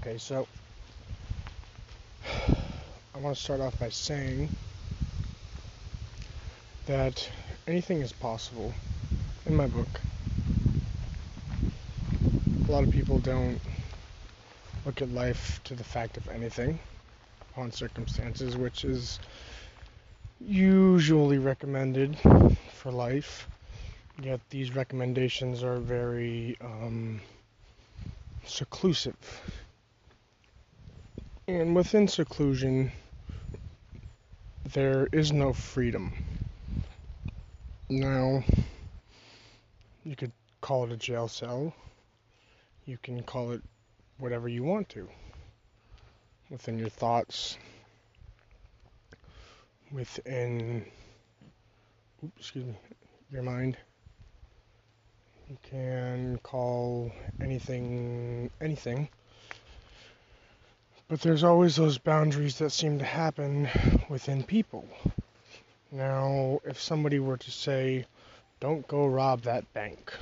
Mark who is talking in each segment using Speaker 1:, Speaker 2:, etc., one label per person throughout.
Speaker 1: Okay, so I want to start off by saying that anything is possible in my book. A lot of people don't look at life to the fact of anything upon circumstances, which is usually recommended for life. Yet these recommendations are very um, seclusive. And within seclusion, there is no freedom. Now, you could call it a jail cell. You can call it whatever you want to. Within your thoughts, within, oops, excuse me, your mind. You can call anything anything. But there's always those boundaries that seem to happen within people. Now, if somebody were to say, don't go rob that bank,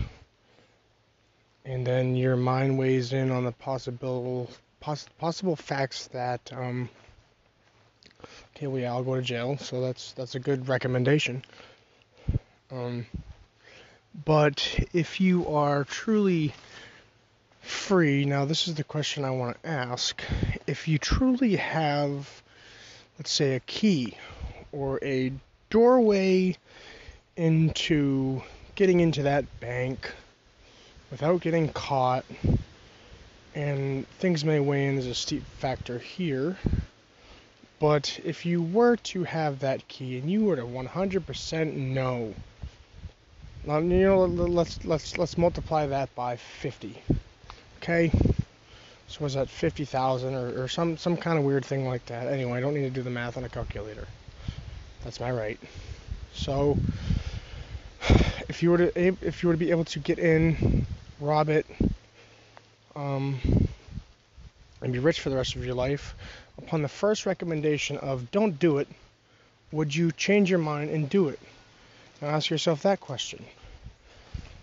Speaker 1: and then your mind weighs in on the possible poss- possible facts that um, okay, well, yeah, I'll go to jail, so that's that's a good recommendation. Um, but if you are truly free, now this is the question I want to ask. If you truly have, let's say, a key or a doorway into getting into that bank without getting caught, and things may weigh in as a steep factor here. But if you were to have that key and you were to 100% know now, you know, let's let's let's multiply that by 50. Okay. So was that 50,000 or, or some some kind of weird thing like that? Anyway, I don't need to do the math on a calculator. That's my right. So if you were to if you were to be able to get in, rob it, um, and be rich for the rest of your life, upon the first recommendation of don't do it, would you change your mind and do it? Now ask yourself that question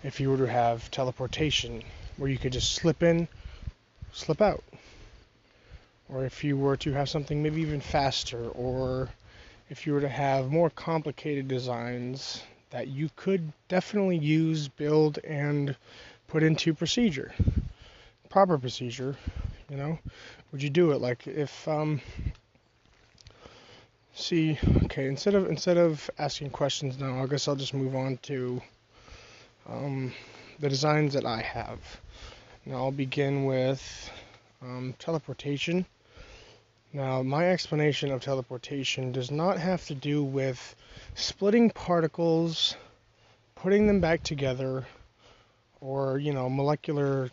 Speaker 1: if you were to have teleportation where you could just slip in, slip out. Or if you were to have something maybe even faster, or if you were to have more complicated designs that you could definitely use, build, and put into procedure, proper procedure, you know, would you do it? Like if, um, see, okay, instead of instead of asking questions now, I guess I'll just move on to um, the designs that I have. Now I'll begin with um, teleportation. Now, my explanation of teleportation does not have to do with splitting particles, putting them back together, or you know, molecular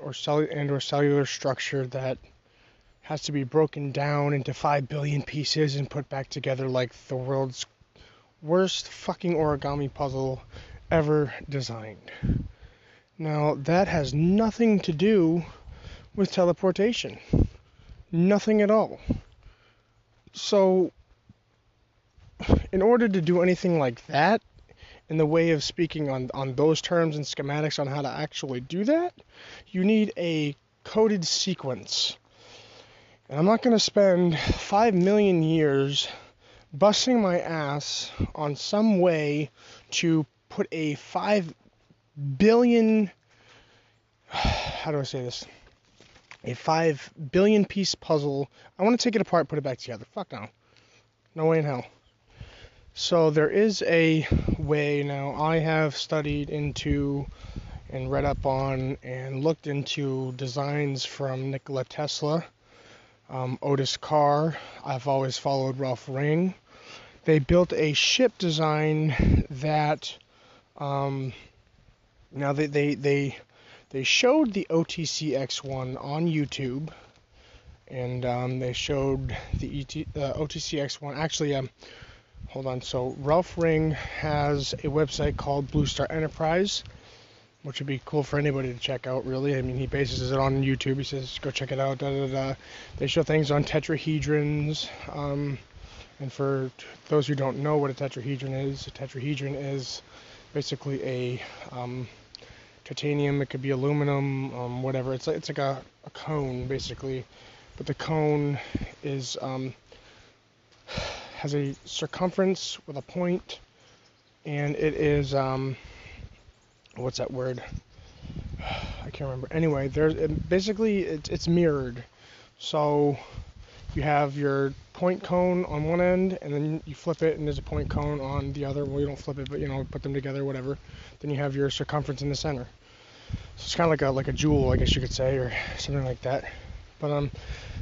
Speaker 1: or cell and or cellular structure that has to be broken down into five billion pieces and put back together like the world's worst fucking origami puzzle ever designed. Now, that has nothing to do with teleportation. Nothing at all. So, in order to do anything like that, in the way of speaking on, on those terms and schematics on how to actually do that, you need a coded sequence. And I'm not going to spend 5 million years busting my ass on some way to put a five billion how do I say this? A five billion piece puzzle. I want to take it apart, put it back together. Fuck no. No way in hell. So there is a way now. I have studied into and read up on and looked into designs from Nikola Tesla, um, Otis Carr. I've always followed Ralph Ring. They built a ship design that um, now they, they they they showed the OTC X1 on YouTube, and um, they showed the ET, uh, OTC X1. Actually, um, hold on. So Ralph Ring has a website called Blue Star Enterprise, which would be cool for anybody to check out. Really, I mean, he bases it on YouTube. He says go check it out. Da, da, da. They show things on tetrahedrons. Um, and for those who don't know what a tetrahedron is, a tetrahedron is basically a um, titanium, it could be aluminum, um, whatever. It's like it's like a, a cone basically, but the cone is um, has a circumference with a point, and it is um, what's that word? I can't remember. Anyway, there's it, basically it's, it's mirrored, so you have your point cone on one end, and then you flip it, and there's a point cone on the other. Well, you don't flip it, but you know, put them together, whatever. Then you have your circumference in the center. So it's kind of like a like a jewel, I guess you could say, or something like that. But um,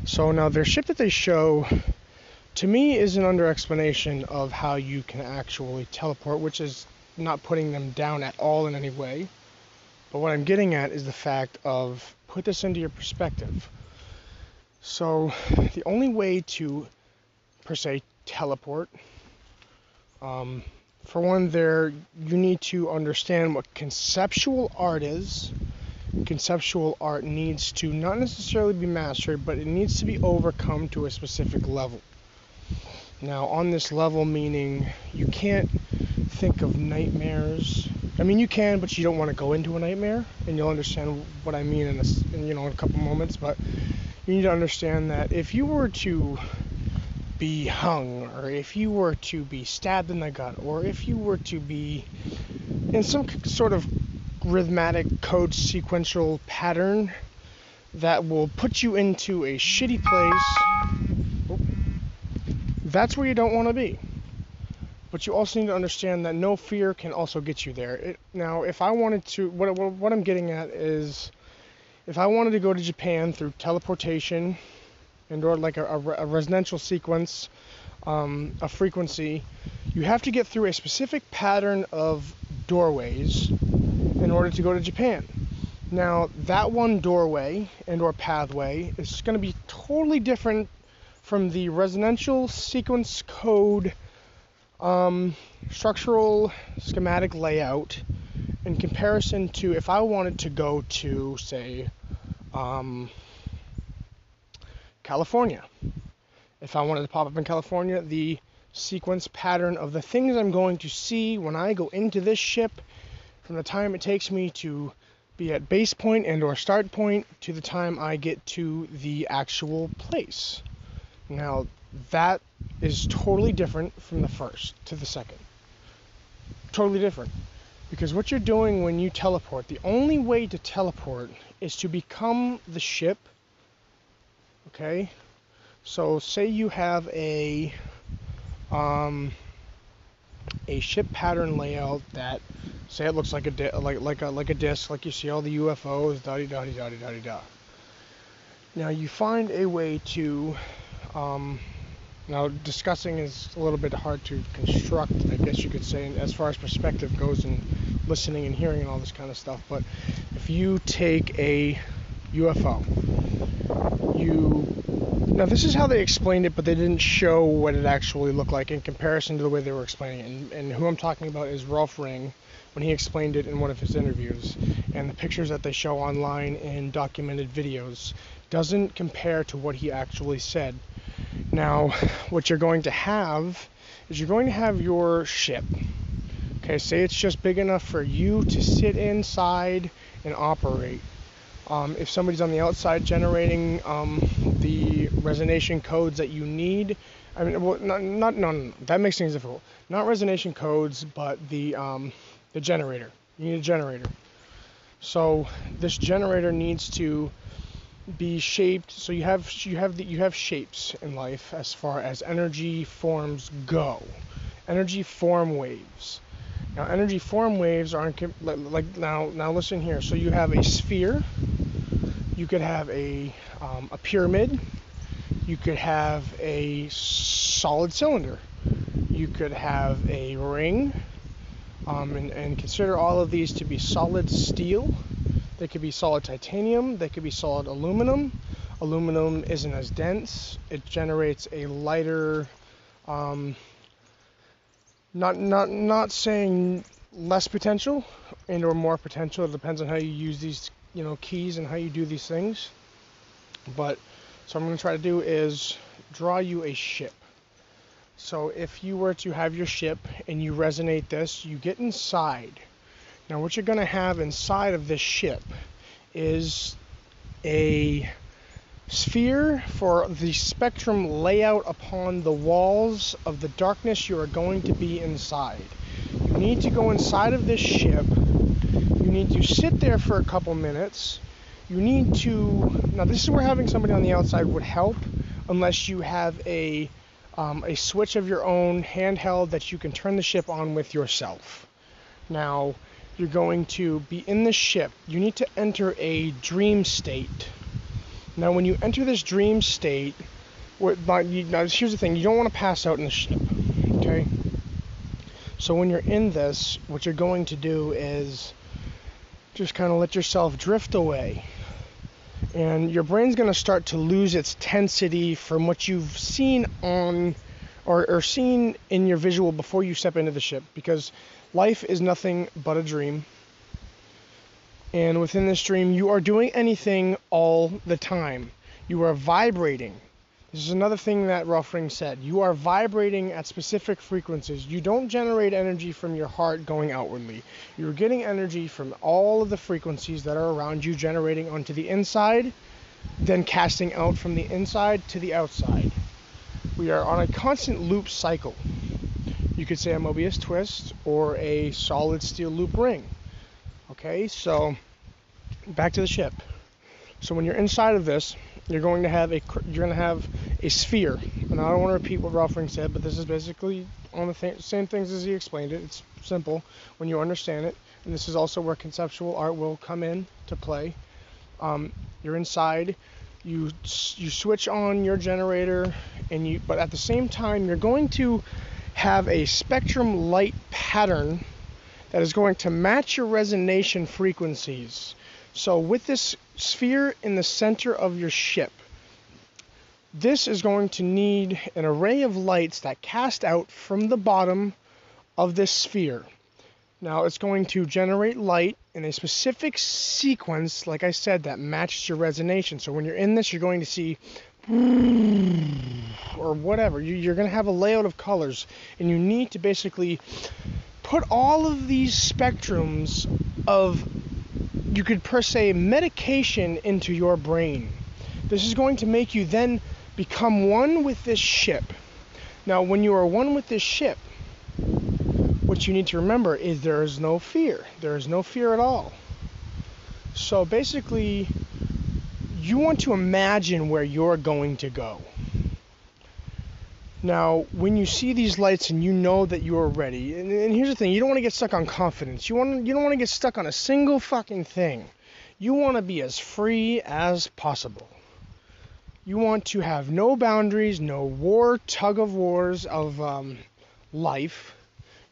Speaker 1: so now their ship that they show, to me, is an under explanation of how you can actually teleport, which is not putting them down at all in any way. But what I'm getting at is the fact of put this into your perspective. So the only way to, per se, teleport, um, for one, there you need to understand what conceptual art is. Conceptual art needs to not necessarily be mastered, but it needs to be overcome to a specific level. Now, on this level, meaning you can't think of nightmares. I mean, you can, but you don't want to go into a nightmare, and you'll understand what I mean in, a, in you know in a couple moments. But you need to understand that if you were to be hung, or if you were to be stabbed in the gut, or if you were to be in some sort of rhythmic code sequential pattern that will put you into a shitty place, oh, that's where you don't want to be. But you also need to understand that no fear can also get you there. It, now, if I wanted to, what, what I'm getting at is if I wanted to go to Japan through teleportation or like a, a, a residential sequence, um, a frequency, you have to get through a specific pattern of doorways in order to go to Japan. Now, that one doorway and or pathway is going to be totally different from the residential sequence code um, structural schematic layout in comparison to if I wanted to go to, say, um, California. If I wanted to pop up in California, the sequence pattern of the things I'm going to see when I go into this ship from the time it takes me to be at base point and or start point to the time I get to the actual place. Now that is totally different from the first to the second. Totally different. Because what you're doing when you teleport, the only way to teleport is to become the ship. Okay? So say you have a um, a ship pattern layout that say it looks like a di- like like a like a disc, like you see all the UFOs, da da da da da da. Now you find a way to um, now, discussing is a little bit hard to construct, I guess you could say, as far as perspective goes and listening and hearing and all this kind of stuff. But if you take a UFO, you now this is how they explained it, but they didn't show what it actually looked like in comparison to the way they were explaining it. And, and who I'm talking about is Ralph Ring when he explained it in one of his interviews. And the pictures that they show online in documented videos doesn't compare to what he actually said. Now, what you're going to have is you're going to have your ship. Okay, say it's just big enough for you to sit inside and operate. Um, if somebody's on the outside generating um, the resonation codes that you need, I mean, well, not, not, no, no, that makes things difficult. Not resonation codes, but the um, the generator. You need a generator. So this generator needs to be shaped so you have you have the, you have shapes in life as far as energy forms go energy form waves now energy form waves aren't like now now listen here so you have a sphere you could have a um, a pyramid. You could have a solid cylinder. You could have a ring um, and, and consider all of these to be solid steel. They could be solid titanium, they could be solid aluminum. Aluminum isn't as dense, it generates a lighter, um, not, not, not saying less potential and or more potential. It depends on how you use these, you know, keys and how you do these things. But so I'm going to try to do is draw you a ship. So if you were to have your ship and you resonate this, you get inside Now, what you're going to have inside of this ship is a sphere for the spectrum layout upon the walls of the darkness you are going to be inside. You need to go inside of this ship. You need to sit there for a couple minutes. You need to. Now, this is where having somebody on the outside would help, unless you have a um, a switch of your own handheld that you can turn the ship on with yourself. Now, you're going to be in the ship. You need to enter a dream state. Now, when you enter this dream state, now here's the thing: you don't want to pass out in the ship. Okay. So when you're in this, what you're going to do is just kind of let yourself drift away. And your brain's going to start to lose its tensity from what you've seen on or, or seen in your visual before you step into the ship because Life is nothing but a dream. And within this dream, you are doing anything all the time. You are vibrating. This is another thing that Ralph Ring said. You are vibrating at specific frequencies. You don't generate energy from your heart going outwardly. You're getting energy from all of the frequencies that are around you, generating onto the inside, then casting out from the inside to the outside. We are on a constant loop cycle. You could say a Mobius twist or a solid steel loop ring. Okay, so back to the ship. So when you're inside of this, you're going to have a you're going to have a sphere. And I don't want to repeat what Ralph Ring said, but this is basically on the th- same things as he explained it. It's simple when you understand it, and this is also where conceptual art will come in to play. Um, you're inside. You you switch on your generator, and you but at the same time you're going to have a spectrum light pattern that is going to match your resonation frequencies. So, with this sphere in the center of your ship, this is going to need an array of lights that cast out from the bottom of this sphere. Now, it's going to generate light in a specific sequence, like I said, that matches your resonation. So, when you're in this, you're going to see or whatever. You, are going to have a layout of colors, and you need to basically put all of these spectrums of, you could per se, medication into your brain. This is going to make you then become one with this ship. Now, when you are one with this ship, what you need to remember is there is no fear. There is no fear at all. So basically, you want to imagine where you're going to go. Now, when you see these lights and you know that you're ready, and, and here's the thing: you don't want to get stuck on confidence. You want you don't want to get stuck on a single fucking thing. You want to be as free as possible. You want to have no boundaries, no war, tug of wars of um, life.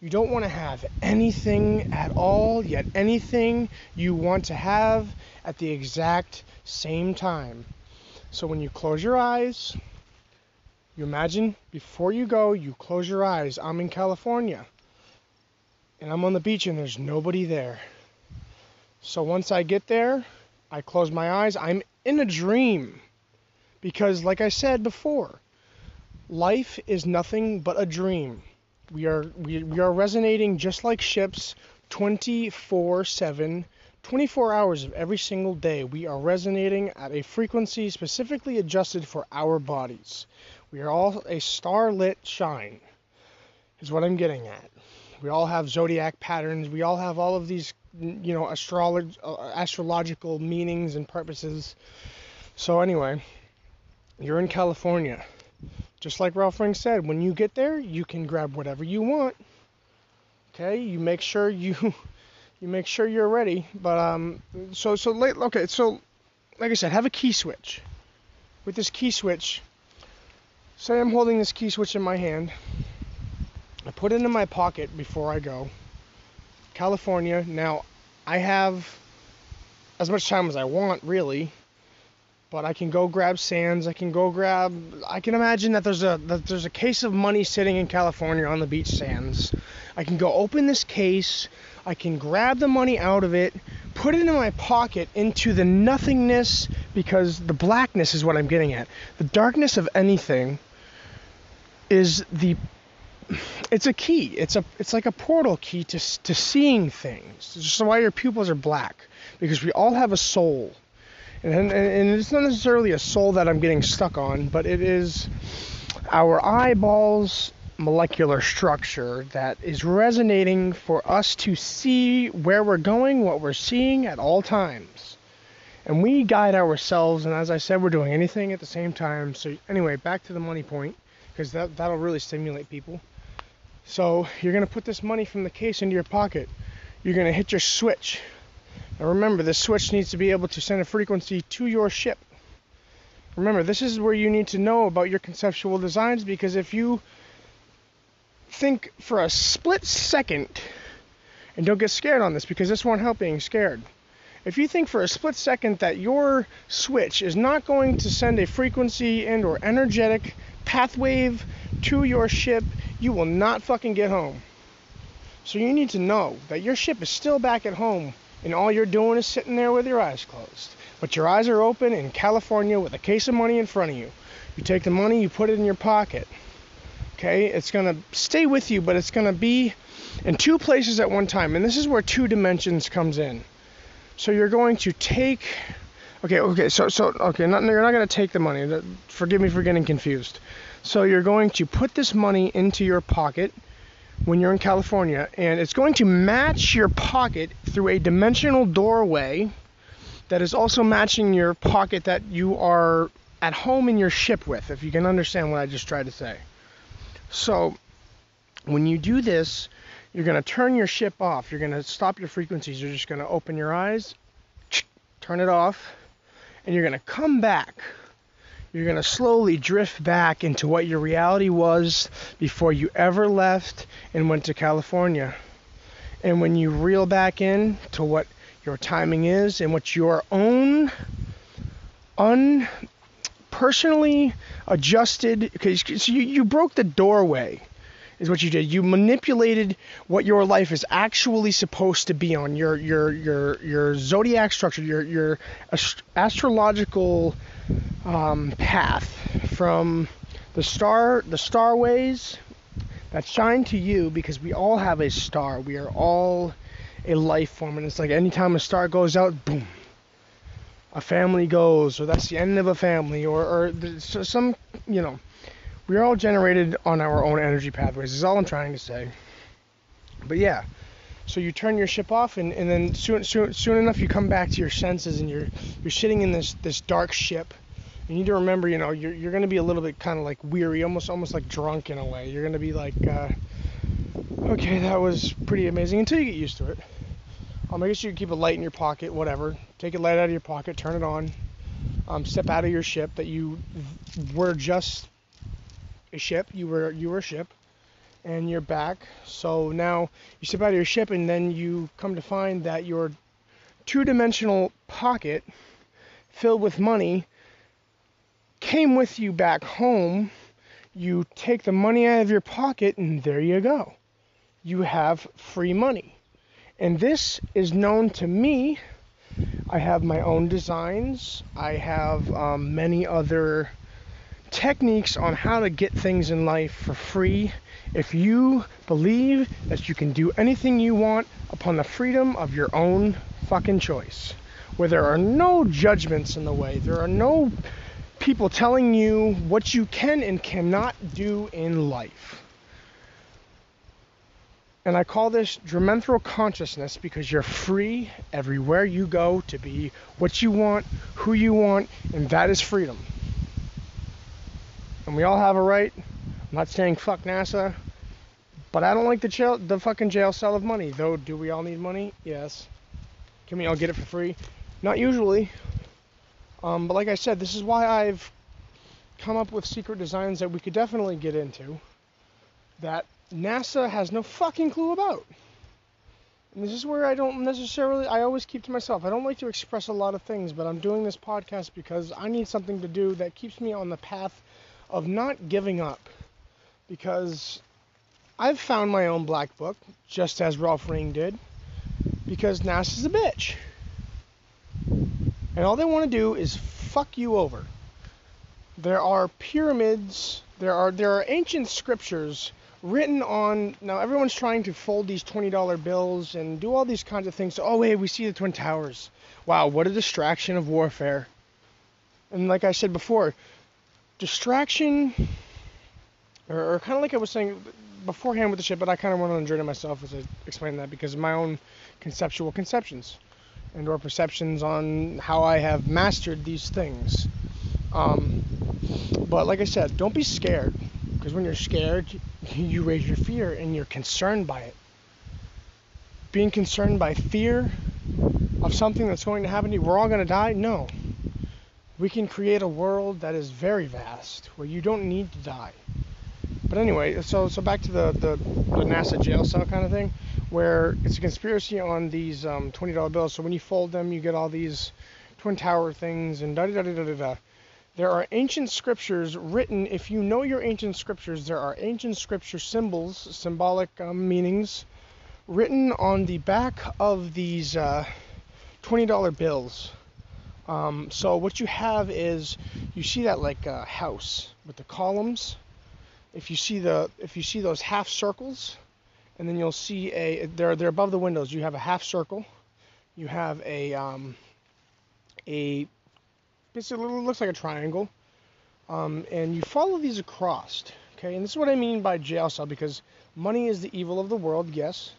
Speaker 1: You don't want to have anything at all, yet anything you want to have at the exact same time. So when you close your eyes, you imagine before you go, you close your eyes. I'm in California. And I'm on the beach and there's nobody there. So once I get there, I close my eyes. I'm in a dream. Because, like I said before, life is nothing but a dream. We are, we, we are resonating just like ships 24 7 24 hours of every single day, we are resonating at a frequency specifically adjusted for our bodies. We are all a starlit shine, is what I'm getting at. We all have zodiac patterns. We all have all of these, you know, astrolog- uh, astrological meanings and purposes. So, anyway, you're in California. Just like Ralph Ring said, when you get there, you can grab whatever you want. Okay, you make sure you you make sure you're ready. But um, so so late. Okay, so like I said, have a key switch. With this key switch, say I'm holding this key switch in my hand. I put it in my pocket before I go. California. Now, I have as much time as I want, really. But I can go grab sands. I can go grab. I can imagine that there's a that there's a case of money sitting in California on the beach sands. I can go open this case. I can grab the money out of it, put it in my pocket into the nothingness because the blackness is what I'm getting at. The darkness of anything is the it's a key. It's a it's like a portal key to to seeing things. It's just why your pupils are black because we all have a soul, and, and and it's not necessarily a soul that I'm getting stuck on, but it is our eyeballs molecular structure that is resonating for us to see where we're going, what we're seeing at all times. And we guide ourselves, and as I said, we're doing anything at the same time. So, anyway, back to the money point, because that, that'll really stimulate people. So, you're going to put this money from the case into your pocket. You're going to hit your switch. Now, remember, this switch needs to be able to send a frequency to your ship. Remember, this is where you need to know about your conceptual designs because if you think for a split second, and don't get scared on this because this won't help being scared. If you think for a split second that your switch is not going to send a frequency and or energetic path wave to your ship, you will not fucking get home. So you need to know that your ship is still back at home and all you're doing is sitting there with your eyes closed. But your eyes are open in California with a case of money in front of you. You take the money, you put it in your pocket. Okay, it's to stay with you, but it's to be in two places at one time. And this is where two dimensions comes in. So you're going to take Okay, okay. So so okay, not, you're not going to take the money. Forgive me for getting confused. So you're going to put this money into your pocket when you're in California and it's going to match your pocket through a dimensional doorway that is also matching your pocket that you are at home in your ship with, if you can understand what I just tried to say. So when you do this, you're going to turn your ship off. You're going to stop your frequencies. You're just going to open your eyes, turn it off, and you're going to come back. You're going to slowly drift back into what your reality was before you ever left and went to California. And when you reel back in to what your timing is and what your own un personally adjusted because you, you broke the doorway is what you did. You manipulated what your life is actually supposed to be on. Your your your your zodiac structure your your astrological um, path from the star the starways that shine to you because we all have a star. We are all a life form. And it's like anytime a star goes out boom a family goes, or that's the end of a family, or, or some, you know, we're all generated on our own energy pathways, is all I'm trying to say. But yeah, so you turn your ship off, and, and then soon, soon, soon enough you come back to your senses, and you're you're sitting in this this dark ship. You need to remember, you know, you're you're gonna be a little bit kind of like weary, almost almost like drunk in a way. You're gonna be like, uh, okay, that was pretty amazing until you get used to it. Um, I guess you can keep a light in your pocket, whatever. Take a light out of your pocket, turn it on. Um, step out of your ship that you were just ship. You were you were a ship, and you're back. So now you step out of your ship, and then you come to find that your two-dimensional pocket filled with money came with you back home. You take the money out of your pocket, and there you go. You have free money. And this is known to me. I have my own designs. I have um, many other techniques on how to get things in life for free. If you believe that you can do anything you want upon the freedom of your own fucking choice, where there are no judgments in the way, there are no people telling you what you can and cannot do in life. And I call this Drementhral consciousness because you're free everywhere you go to be what you want, who you want, and that is freedom. And we all have a right. I'm not saying fuck NASA, but I don't like the jail, the fucking jail cell of money. Though, do we all need money? Yes. Can we all get it for free? Not usually. Um, but like I said, this is why I've come up with secret designs that we could definitely get into. That NASA has no fucking clue about. And this is where I don't necessarily, I always keep to myself. I don't like to express a lot of things, but I'm doing this podcast because I need something to do that keeps me on the path of not giving up. Because I've found my own black book, just as Ralph Ring did, because NASA's a bitch. And all they want to do is fuck you over. There are pyramids, there are there are ancient scriptures written on. Now everyone's trying to fold these $20 bills and do all these kinds of things. Oh, wait, we see the Twin Towers. Wow, what a distraction of warfare. And like I said before, distraction, or, or kind of like I was saying beforehand with the shit, but I kind of went on a journey myself as I explained that because of my own conceptual conceptions and or perceptions on how I have mastered these things. Um, but like I said, don't be scared because when you're scared, you raise your fear and you're concerned by it. Being concerned by fear of something that's going to happen to you, we're all going to die? No. We can create a world that is very vast where you don't need to die. But anyway, so so back to the, the, the NASA jail cell kind of thing, where it's a conspiracy on these um, $20 bills. So when you fold them, you get all these Twin Tower things and da da da da da da. There are ancient scriptures written. If you know your ancient scriptures, there are ancient scripture symbols, symbolic um, meanings, written on the back of these uh, $20 bills. Um, so what you have is you see that like a house with the columns if you see the if you see those half circles, and then you'll see a they're they're above the windows. You have a half circle, you have a um, a basically looks like a triangle, um, and you follow these across. Okay, and this is what I mean by jail cell because money is the evil of the world, yes,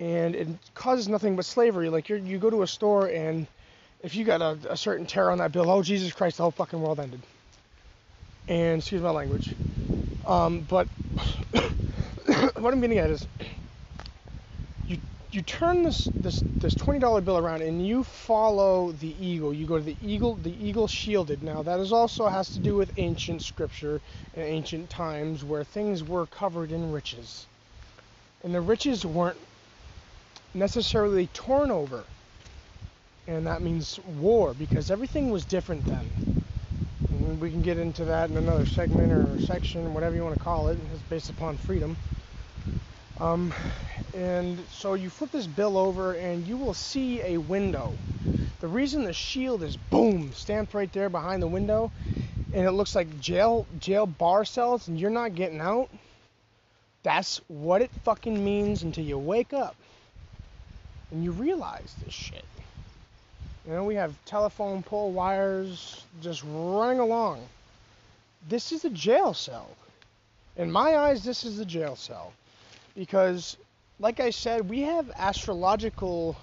Speaker 1: and it causes nothing but slavery. Like you you go to a store and if you got a, a certain terror on that bill, oh Jesus Christ, the whole fucking world ended. And excuse my language. Um, but what I'm getting at is you you turn this this this twenty dollar bill around and you follow the eagle. You go to the eagle, the eagle shielded. Now that is also has to do with ancient scripture and ancient times where things were covered in riches, and the riches weren't necessarily torn over, and that means war because everything was different then we can get into that in another segment or section, whatever you want to call it. It's based upon freedom. Um, and so you flip this bill over, and you will see a window. The reason the shield is boom stamped right there behind the window, and it looks like jail jail bar cells, and you're not getting out. That's what it fucking means until you wake up and you realize this shit. You know, we have telephone pole wires just running along. This is a jail cell. In my eyes, this is a jail cell. Because, like I said, we have astrological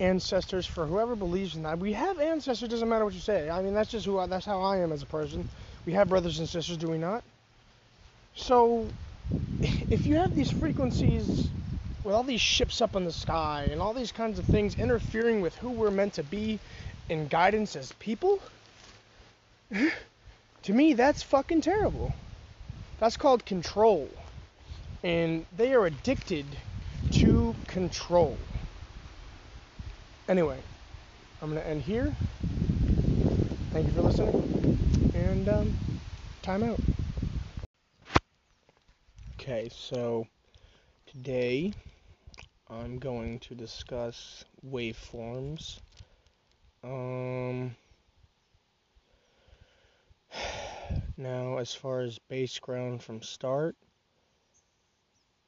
Speaker 1: ancestors for whoever believes in that. We have ancestors, doesn't matter what you say. I mean, that's just who I, that's how I am as a person. We have brothers and sisters, do we not? So, if you have these frequencies with all these ships up in the sky and all these kinds of things interfering with who we're meant to be in guidance as people, to me, that's fucking terrible. That's called control. And they are addicted to control. Anyway, I'm going to end here. Thank you for listening. And um, time out. Okay, so today I'm going to discuss waveforms. Um, now, as far as base ground from start,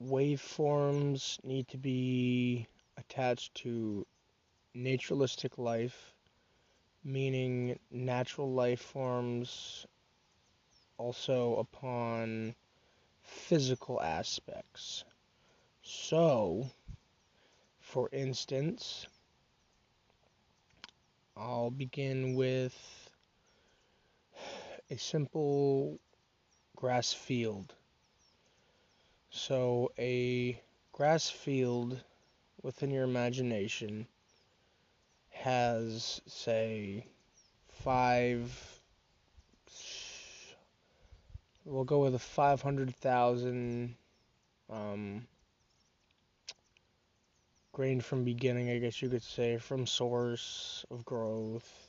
Speaker 1: waveforms need to be attached to naturalistic life, meaning natural life forms also upon physical aspects. So, for instance, I'll begin with a simple grass field. So, a grass field within your imagination has, say, five. We'll go with a 500,000 um, grain from beginning, I guess you could say, from source of growth.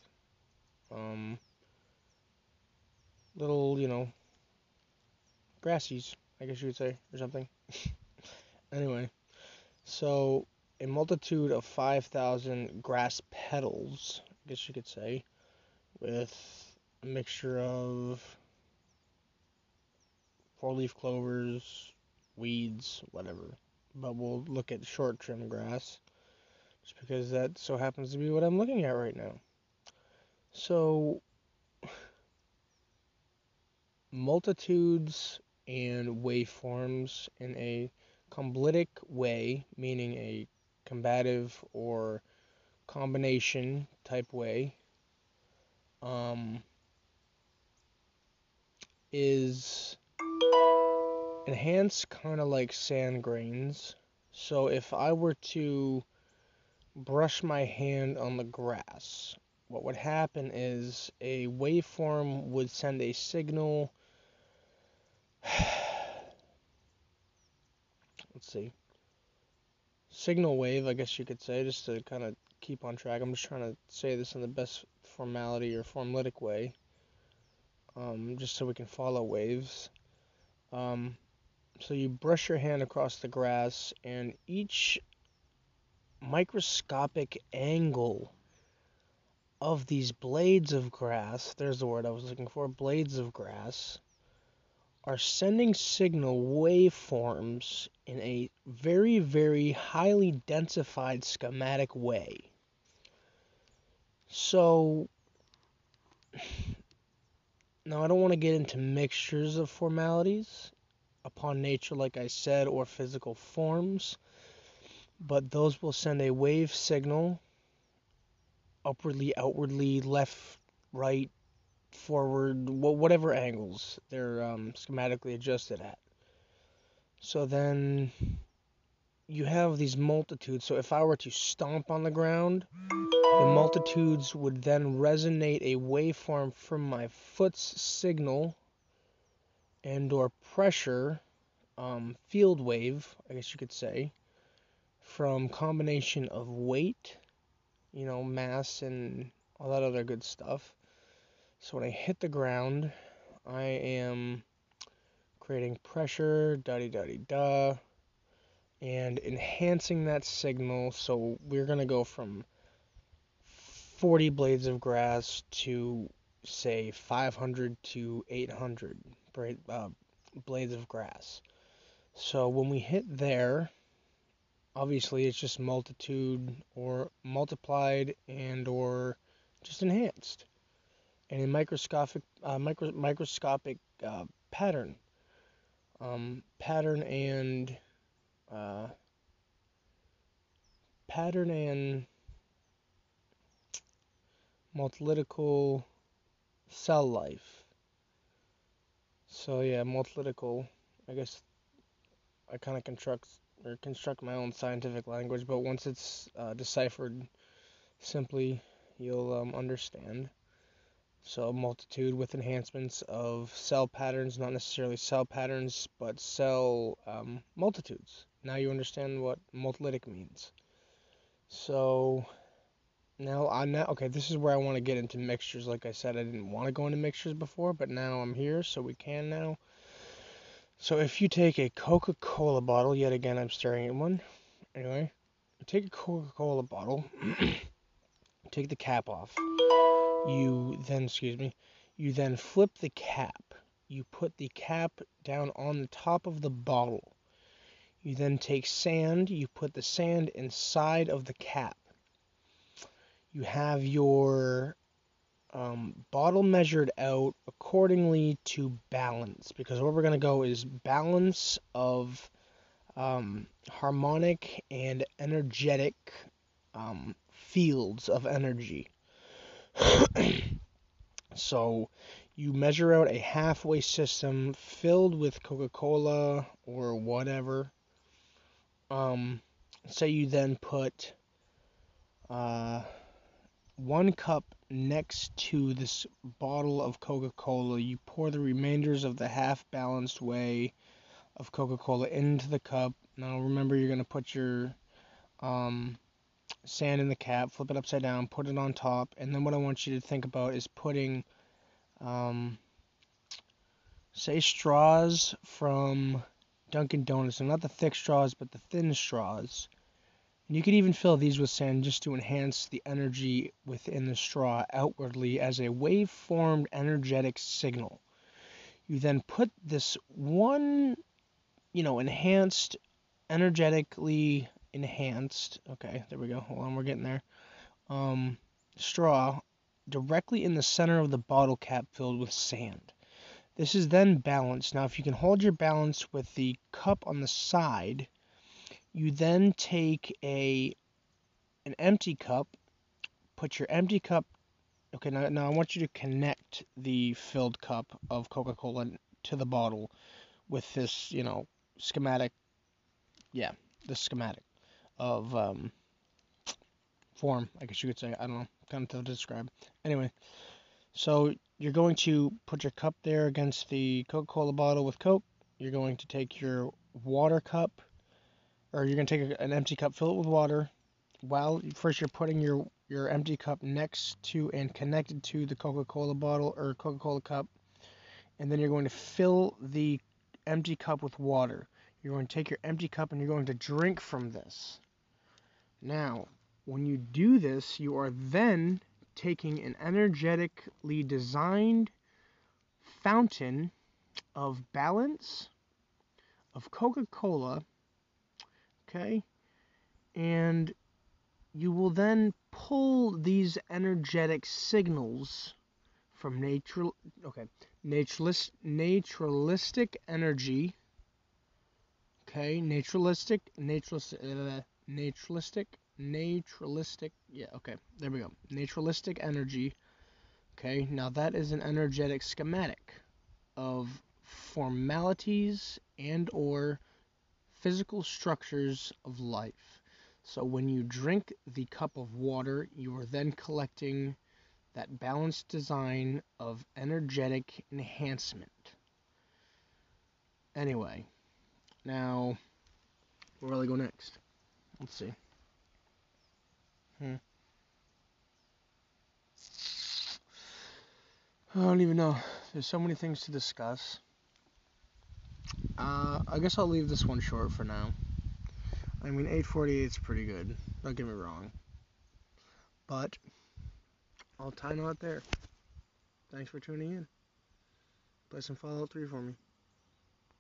Speaker 1: Um, little, you know, grassies, I guess you could say, or something. anyway, so a multitude of 5,000 grass petals, I guess you could say, with a mixture of four leaf clovers, weeds, whatever. But we'll look at short trim grass just because that so happens to be what I'm looking at right now. So, multitudes and waveforms in a comblitic way, meaning a combative or combination type way, um, is enhanced kind of like sand grains. So if I were to brush my hand on the grass, what would happen is a waveform would send a signal. Let's see. Signal wave, I guess you could say, just to kind of keep on track. I'm just trying to say this in the best formality or formalitic way, um, just so we can follow waves. Um, so you brush your hand across the grass, and each microscopic angle of these blades of grass, there's the word I was looking for, blades of grass, are sending signal waveforms in a very, very highly densified schematic way. So, now I don't want to get into mixtures of formalities upon nature, like I said, or physical forms, but those will send a wave signal upwardly, outwardly, left, right, forward, whatever angles they're um, schematically adjusted at. So then you have these multitudes. So if I were to stomp on the ground, the multitudes would then resonate a waveform from my foot's signal and or pressure um, field wave, I guess you could say, from combination of weight, you know, mass and all that other good stuff. So when I hit the ground, I am creating pressure, da da da da, and enhancing that signal. So we're gonna go from 40 blades of grass to say 500 to 800 uh, blades of grass. So when we hit there, obviously it's just multitude or multiplied and or just enhanced. And a microscopic uh, micro, microscopic uh, pattern. Um, pattern and uh, pattern and multilytical cell life so yeah multilytical I guess I kind of construct or construct my own scientific language, but once it's uh, deciphered simply, you'll um, understand. So, multitude with enhancements of cell patterns, not necessarily cell patterns, but cell um, multitudes. Now you understand what multilytic means. So, now I'm now okay. This is where I want to get into mixtures. Like I said, I didn't want to go into mixtures before, but now I'm here, so we can now. So if you take a Coca-Cola bottle, yet again I'm staring at one. Anyway, take a Coca-Cola bottle, take the cap off. You then, excuse me, you then flip the cap. You put the cap down on the top of the bottle. You then take sand, you put the sand inside of the cap. You have your um, bottle measured out accordingly to balance because where we're going to go is balance of um, harmonic and energetic um, fields of energy. so you measure out a halfway system filled with Coca Cola or whatever. Um, say you then put uh, one cup next to this bottle of Coca Cola. You pour the remainders of the half balanced way of Coca Cola into the cup. Now remember, you're going to put your um, sand in the cap, flip it upside down, put it on top, and then what I want you to think about is putting, um, say, straws from Dunkin' Donuts, and not the thick straws, but the thin straws and you could even fill these with sand just to enhance the energy within the straw outwardly as a wave-formed energetic signal. You then put this one you know, enhanced, energetically enhanced. Okay, there we go. Hold on, we're getting there. Um, straw directly in the center of the bottle cap filled with sand. This is then balanced. Now, if you can hold your balance with the cup on the side, you then take a an empty cup, put your empty cup. Okay, now, now I want you to connect the filled cup of Coca-Cola to the bottle with this, you know, schematic. Yeah, the schematic of um, form, I guess you could say. I don't know, kind of to describe. Anyway, so you're going to put your cup there against the Coca-Cola bottle with Coke. You're going to take your water cup, or you're going to take an empty cup, fill it with water. While first you're putting your your empty cup next to and connected to the Coca-Cola bottle or Coca-Cola cup, and then you're going to fill the empty cup with water. You're going to take your empty cup and you're going to drink from this. Now, when you do this, you are then taking an energetically designed fountain of balance of Coca Cola, okay, and you will then pull these energetic signals from nature, okay, naturalist, naturalistic energy, okay, naturalistic, naturalistic, uh, naturalistic naturalistic yeah okay there we go. Naturalistic energy okay? Now that is an energetic schematic of formalities and or physical structures of life so when you drink the cup of water you are then collecting that balanced design of energetic enhancement anyway now where will I go next let's see Hmm. I don't even know. There's so many things to discuss. Uh, I guess I'll leave this one short for now. I mean, 848 is pretty good. Don't get me wrong. But I'll tie knot there. Thanks for tuning in. Play some Fallout 3 for me.